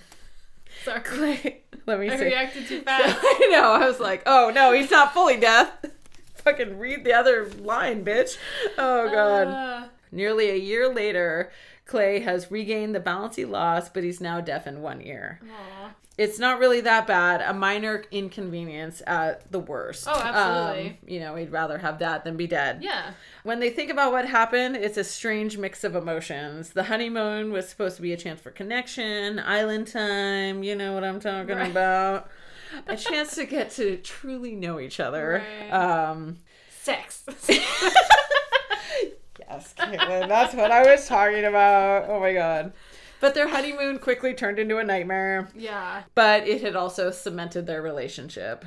Sorry. Clay. Let me see. I see. reacted too fast. I know. I was like, oh no, he's not fully deaf. Fucking read the other line, bitch. Oh god. Uh, Nearly a year later, Clay has regained the balance he lost, but he's now deaf in one ear. Aw. It's not really that bad. A minor inconvenience at the worst. Oh, absolutely. Um, you know, he'd rather have that than be dead. Yeah. When they think about what happened, it's a strange mix of emotions. The honeymoon was supposed to be a chance for connection, island time, you know what I'm talking Right. about. A chance to get to truly know each other. Right. Um, Sex. yes, Caitlin, that's what I was talking about. Oh my god. But their honeymoon quickly turned into a nightmare. yeah. but it had also cemented their relationship.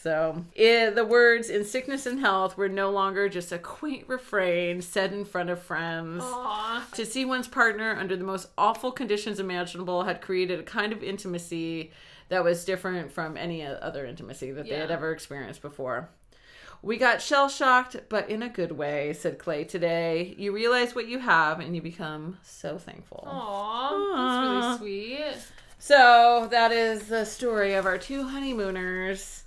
So it, the words "in sickness and health" were no longer just a quaint refrain said in front of friends. Aw. To see one's partner under the most awful conditions imaginable had created a kind of intimacy that was different from any other intimacy that they had ever experienced before. We got shell shocked, but in a good way, said Clay today. You realize what you have and you become so thankful. Aw. That's really sweet. So that is the story of our two honeymooners.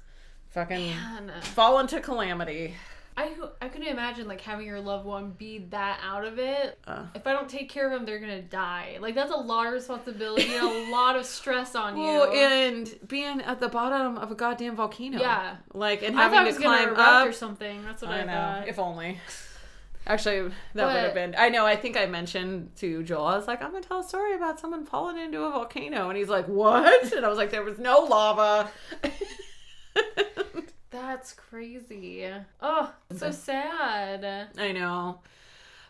Fucking Man. fall into calamity. I, I couldn't imagine like having your loved one be that out of it. Uh. if I don't take care of them, they're gonna die. Like that's a lot of responsibility and a lot of stress on you. Well, and being at the bottom of a goddamn volcano. Yeah. Like and I thought having it was to gonna climb up. or something. That's what I, I know. thought. If only. Actually, that would have been. I know. I think I mentioned to Joel. I was like, "I'm gonna tell a story about someone falling into a volcano," and he's like, "What?" And I was like, "There was no lava." That's crazy. Oh, so sad. I know,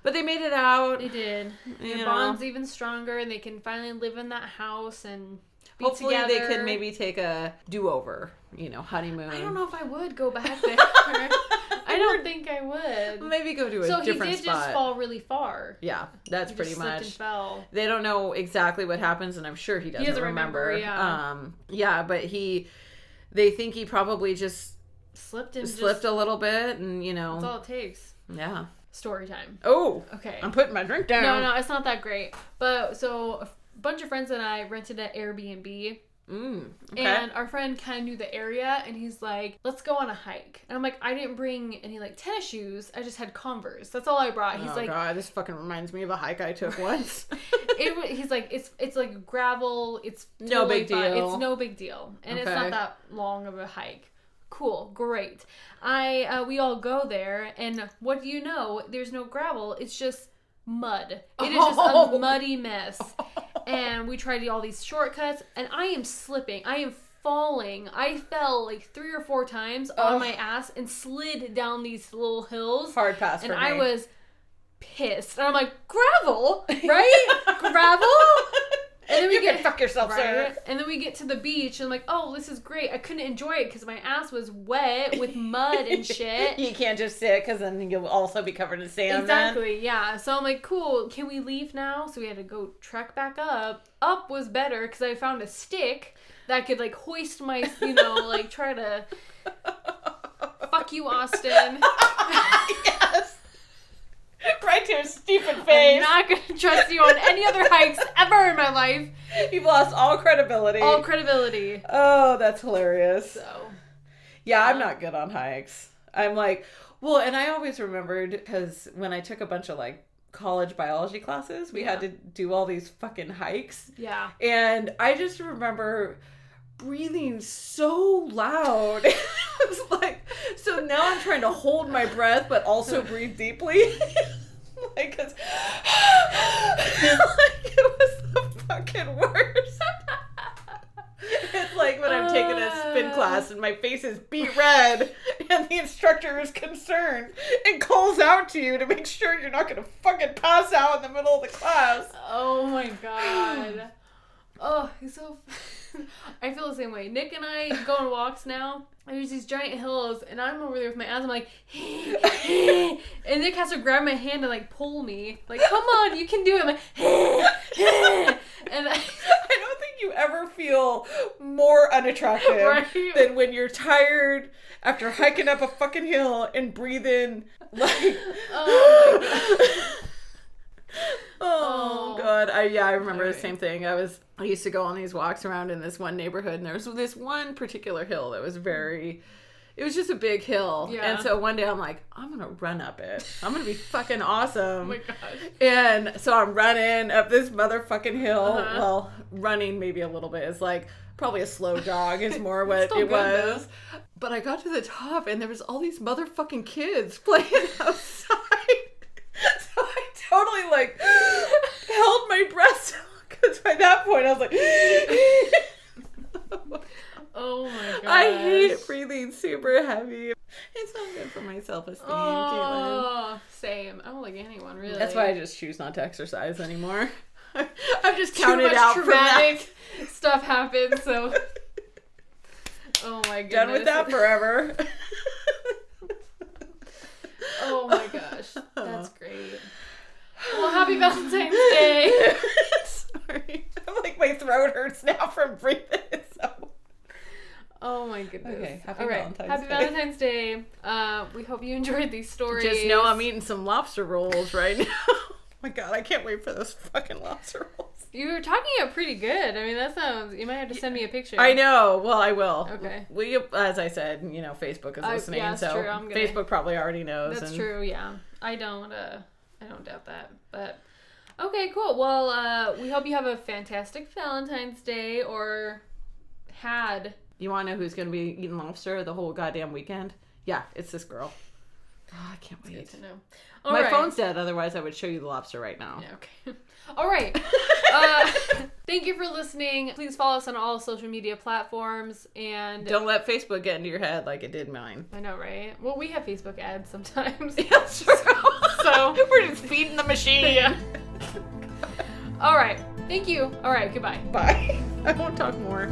but they made it out. They did. You Their know. bond's even stronger, and they can finally live in that house and be Hopefully, together. they could maybe take a do-over. You know, honeymoon. I don't know if I would go back there. I don't think I would. Maybe go to a So he different did spot. just fall really far. Yeah, that's He pretty much. and fell. They don't know exactly what happens, and I'm sure he doesn't, doesn't remember. remember, yeah. Um, yeah, but he, they think he probably just Slipped and slipped a little bit, and you know, that's all it takes. yeah. Story time. Oh, Okay. I'm putting my drink down. No, no, it's not that great. But so a bunch of friends and I rented an Airbnb, Mm, okay. and our friend kind of knew the area, and he's like, "Let's go on a hike." And I'm like, "I didn't bring any like tennis shoes. I just had Converse. That's all I brought." He's oh like, god, this fucking reminds me of a hike I took once. it, he's like, it's it's like gravel. It's No big fine. deal. It's no big deal, and it's not that long of a hike. Cool, great. I uh, we all go there, and what do you know? There's no gravel. It's just mud. It is just Oh. a muddy mess. And we try tried all these shortcuts, and I am slipping. I am falling. I fell like three or four times on my ass and slid down these little hills Hard pass and I me. was pissed. And I'm like, gravel, right? gravel. And then we you get can fuck yourself, sir. and then we get to the beach, and I'm like, oh, this is great. I couldn't enjoy it because my ass was wet with mud and shit. you can't just sit because then you'll also be covered in sand. then. Exactly, yeah. So I'm like, cool, can we leave now? So we had to go trek back up. Up was better because I found a stick that could like hoist my, you know, like try to fuck you, Austin. Right to his stupid face. I'm not gonna trust you on any other hikes ever in my life. You've lost all credibility. All credibility. oh, that's hilarious. So Yeah, I'm not good on hikes. I'm like, well, and I always remembered because when I took a bunch of like college biology classes, we had to do all these fucking hikes. yeah. And I just remember breathing so loud. it's like, so now I'm trying to hold my breath, but also breathe deeply. like, like, it was the fucking worst. It's like when I'm taking a spin class and my face is beet red and the instructor is concerned and calls out to you to make sure you're not gonna fucking pass out in the middle of the class. Oh my god. Oh, he's so. I feel the same way. Nick and I go on walks now. And there's these giant hills, and I'm over there with my ass. I'm like, and Nick has to grab my hand and like pull me. Like, come on, you can do it. I'm like, and I, I don't think you ever feel more unattractive Right. than when you're tired after hiking up a fucking hill and breathe in like Oh Oh, Oh. god. I yeah, I remember the same thing. I was I used to go on these walks around in this one neighborhood and there was this one particular hill that was very it was just a big hill. Yeah. And so one day I'm like, I'm gonna run up it. I'm gonna be fucking awesome. Oh my gosh. And so I'm running up this motherfucking hill. Uh-huh. Well, running maybe a little bit. is like probably a slow jog is more what it was. But I got to the top and there was all these motherfucking kids playing outside. Totally like held my breath because by that point I was like Oh my god. I hate breathing super heavy. It's not good for my self esteem, Caitlin. Oh, same. I don't like anyone really. That's why I just choose not to exercise anymore. I've just Too counted much out traumatic stuff happened, So, oh my goodness. Done with that forever. Oh my gosh, that's great. Well, happy Valentine's Day. Sorry. I'm like my throat hurts now from breathing. So. Oh my goodness. Okay, happy All right, Valentine's happy Day. Valentine's Day. Uh, we hope you enjoyed these stories. Just know I'm eating some lobster rolls right now. oh my god, I can't wait for those fucking lobster rolls. You were talking it pretty good. I mean, that sounds. You might have to send me a picture. I know. Well, I will. Okay. We, as I said, you know, Facebook is Uh, listening, yeah, that's so true. I'm gonna- Facebook probably already knows. That's and- true. Yeah, I don't. Uh, I don't doubt that. But okay, cool. Well, uh, we hope you have a fantastic Valentine's Day or had. You want to know who's going to be eating lobster the whole goddamn weekend? Yeah, it's this girl. Oh, I can't Good wait. to know. All My right. phone's dead. Otherwise, I would show you the lobster right now. Yeah, okay. All right. uh, thank you for listening. Please follow us on all social media platforms. And Don't let Facebook get into your head like it did mine. I know, right? Well, we have Facebook ads sometimes. That's true. So- we're just feeding the machine. yeah. All right. Thank you. All right. Goodbye. Bye. I won't talk more.